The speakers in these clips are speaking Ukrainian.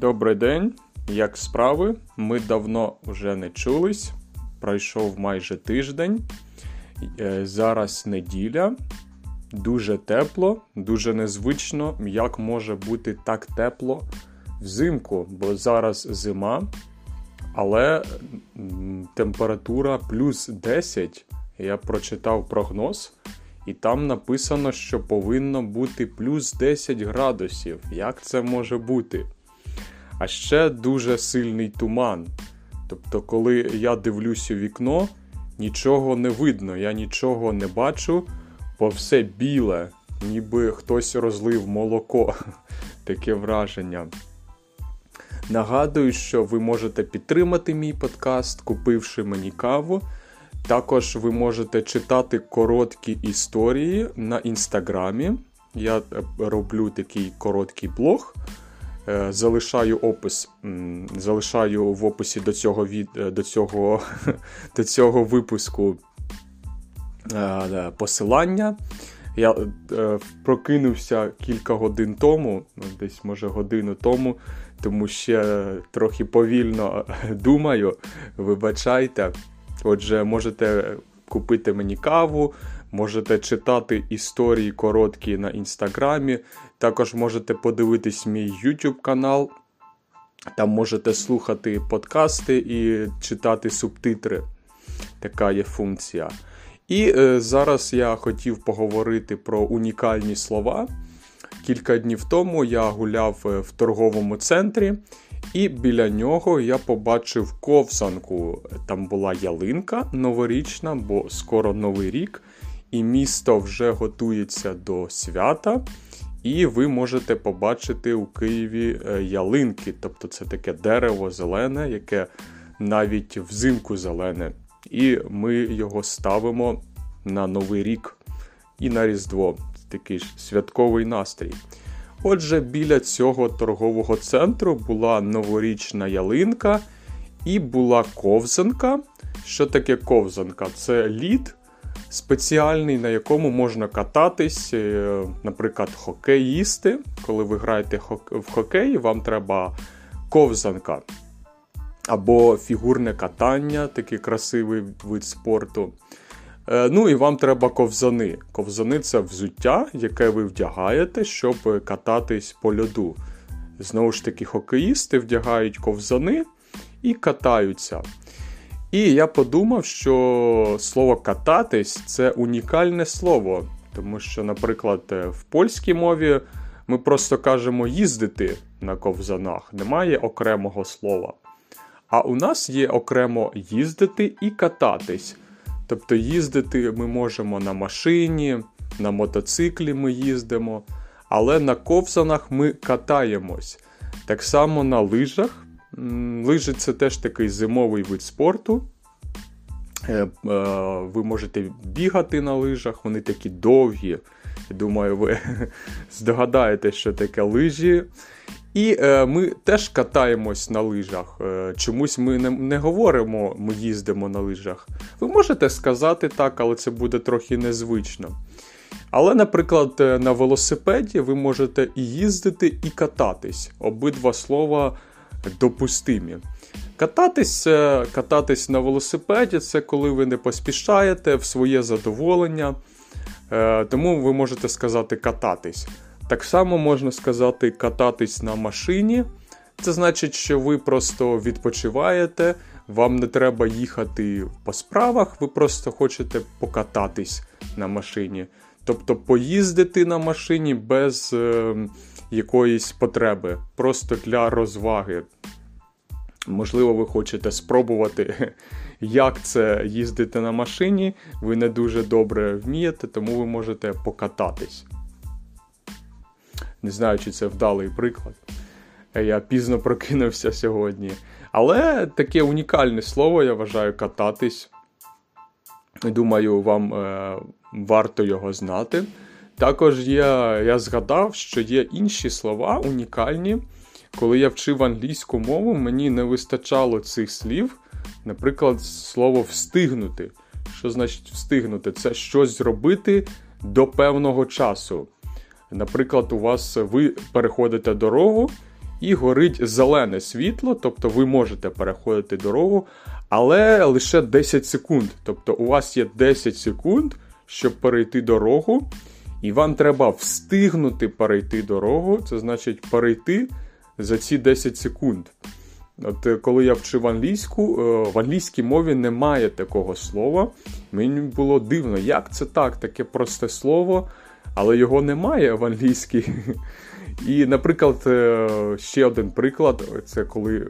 Добрий день, як справи? Ми давно вже не чулись. Пройшов майже тиждень. Е, зараз неділя, дуже тепло, дуже незвично, як може бути так тепло взимку, бо зараз зима, але температура плюс 10. Я прочитав прогноз, і там написано, що повинно бути плюс 10 градусів. Як це може бути? А ще дуже сильний туман. Тобто, коли я дивлюсь у вікно, нічого не видно, я нічого не бачу, бо все біле, ніби хтось розлив молоко. Таке враження. Нагадую, що ви можете підтримати мій подкаст, купивши мені каву. Також ви можете читати короткі історії на інстаграмі. Я е, роблю такий короткий блог. Е, залишаю опис, залишаю в описі до цього від, е, до цього, до цього випуску посилання. Я прокинувся кілька годин тому, ну, десь може годину тому, тому ще трохи повільно думаю. Вибачайте. Отже, можете купити мені каву, можете читати історії короткі на інстаграмі. Також можете подивитись мій YouTube канал. Там можете слухати подкасти і читати субтитри. Така є функція. І е, зараз я хотів поговорити про унікальні слова. Кілька днів тому я гуляв е, в торговому центрі, і біля нього я побачив ковзанку. Там була ялинка новорічна, бо скоро новий рік, і місто вже готується до свята. І ви можете побачити у Києві е, ялинки. Тобто це таке дерево зелене, яке навіть взимку зелене. І ми його ставимо на Новий рік і на Різдво. Такий ж святковий настрій. Отже, біля цього торгового центру була новорічна ялинка і була ковзанка. Що таке ковзанка? Це лід спеціальний, на якому можна кататись, е, наприклад, хокеїсти. Коли ви граєте в хокей, вам треба ковзанка. Або фігурне катання, такий красивий вид спорту. Е, ну і вам треба ковзани. Ковзани це взуття, яке ви вдягаєте, щоб кататись по льоду. Знову ж таки, хокеїсти вдягають ковзани і катаються. І я подумав, що слово кататись це унікальне слово. Тому що, наприклад, в польській мові ми просто кажемо їздити на ковзанах, немає окремого слова. А у нас є окремо їздити і кататись. Тобто їздити ми можемо на машині, на мотоциклі ми їздимо, але на ковзанах ми катаємось. Так само на лижах. Лижі це теж такий зимовий вид спорту. Е, е, ви можете бігати на лижах, вони такі довгі. Думаю, ви здогадаєте, що таке лижі. І е, ми теж катаємось на лижах. Е, чомусь ми не, не говоримо, ми їздимо на лижах. Ви можете сказати так, але це буде трохи незвично. Але, наприклад, е, на велосипеді ви можете і їздити, і кататись. Обидва слова допустимі. Кататись кататись на велосипеді це коли ви не поспішаєте в своє задоволення. Е, тому ви можете сказати кататись. Так само можна сказати кататись на машині. Це значить, що ви просто відпочиваєте, вам не треба їхати по справах, ви просто хочете покататись на машині. Тобто поїздити на машині без е, якоїсь потреби, просто для розваги. Можливо, ви хочете спробувати, як це їздити на машині. Ви не дуже добре вмієте, тому ви можете покататись. Не знаю, чи це вдалий приклад. Я пізно прокинувся сьогодні. Але таке унікальне слово, я вважаю, кататись. Думаю, вам е, варто його знати. Також я, я згадав, що є інші слова унікальні. Коли я вчив англійську мову, мені не вистачало цих слів. Наприклад, слово встигнути. Що значить встигнути? Це щось зробити до певного часу. Наприклад, у вас ви переходите дорогу, і горить зелене світло, тобто ви можете переходити дорогу, але лише 10 секунд. Тобто у вас є 10 секунд, щоб перейти дорогу, і вам треба встигнути перейти дорогу, це значить перейти за ці 10 секунд. От е, Коли я вчив англійську, е, в англійській мові немає такого слова. Мені було дивно, як це так, таке просте слово, але його немає в англійській. І, наприклад, е, ще один приклад: це коли,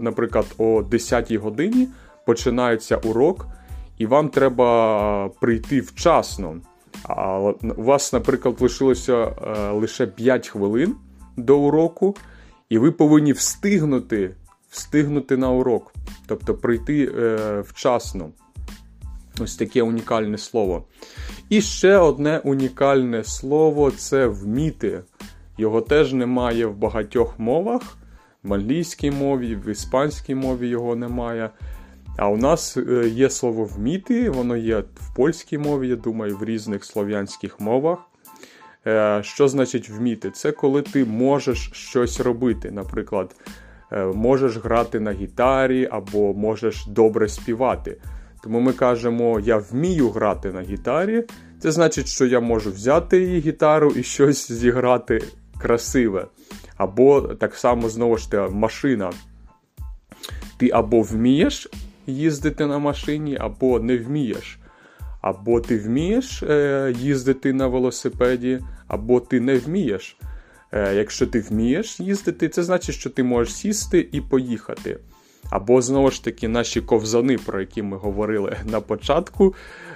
наприклад, о 10 годині починається урок, і вам треба прийти вчасно. А у вас, наприклад, лишилося лише 5 хвилин до уроку і ви повинні встигнути встигнути на урок, тобто прийти е, вчасно. Ось таке унікальне слово. І ще одне унікальне слово це вміти. Його теж немає в багатьох мовах. В англійській мові, в іспанській мові його немає. А у нас е, є слово вміти, воно є в польській мові, я думаю, в різних слов'янських мовах. Е, що значить вміти? Це коли ти можеш щось робити. Наприклад, е, можеш грати на гітарі або можеш добре співати. Тому ми кажемо, я вмію грати на гітарі. Це значить, що я можу взяти її гітару і щось зіграти красиве. Або так само знову ж таки машина. Ти або вмієш їздити на машині, або не вмієш. Або ти вмієш е, їздити на велосипеді, або ти не вмієш. Е, Якщо ти вмієш їздити, це значить, що ти можеш сісти і поїхати. Або знову ж таки наші ковзани, про які ми говорили на початку.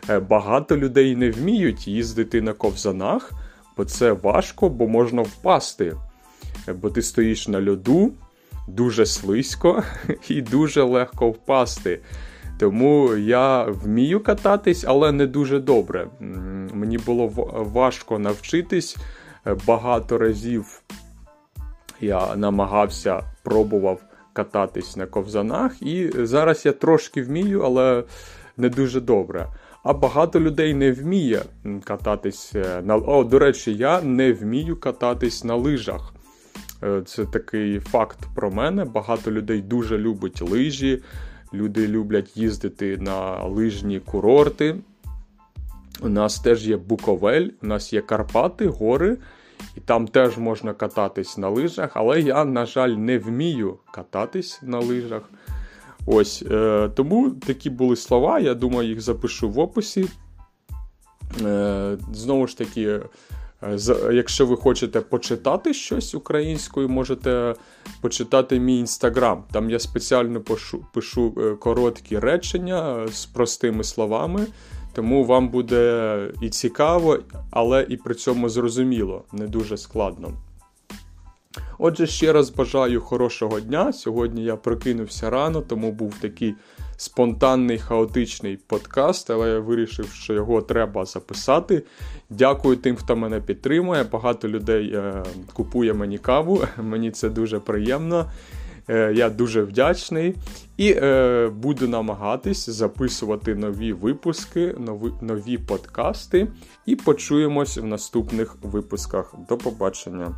Е, багато людей не вміють їздити на ковзанах, бо це важко, бо можна впасти. Бо ти стоїш на льоду, дуже слизько і дуже легко впасти. Тому я вмію кататись, але не дуже добре. Мені було важко навчитись е, багато разів. Я намагався, пробував кататись на ковзанах, і зараз я трошки вмію, але не дуже добре. А багато людей не вміє кататись е, на. О, до речі, я не вмію кататись на лижах. Е, це такий факт про мене. Багато людей дуже любить лижі. Люди люблять їздити на лижні курорти. У нас теж є Буковель, у нас є Карпати, гори, і там теж можна кататись на лижах, але я, на жаль, не вмію кататись на лижах. Ось, е, Тому такі були слова, я думаю, їх запишу в описі. Е, Знову ж таки, якщо ви хочете почитати щось українською, можете почитати мій інстаграм. Там я спеціально пишу, пишу е, короткі речення е, з простими словами, тому вам буде і цікаво, але і при цьому зрозуміло, не дуже складно. Отже, ще раз бажаю хорошого дня. Сьогодні я прокинувся рано, тому був такий спонтанний хаотичний подкаст, але я вирішив, що його треба записати. Дякую тим, хто мене підтримує. Багато людей е, купує мені каву. Мені це дуже приємно. Е, я дуже вдячний і е, буду намагатись записувати нові випуски, нові, нові подкасти. І почуємось в наступних випусках. До побачення.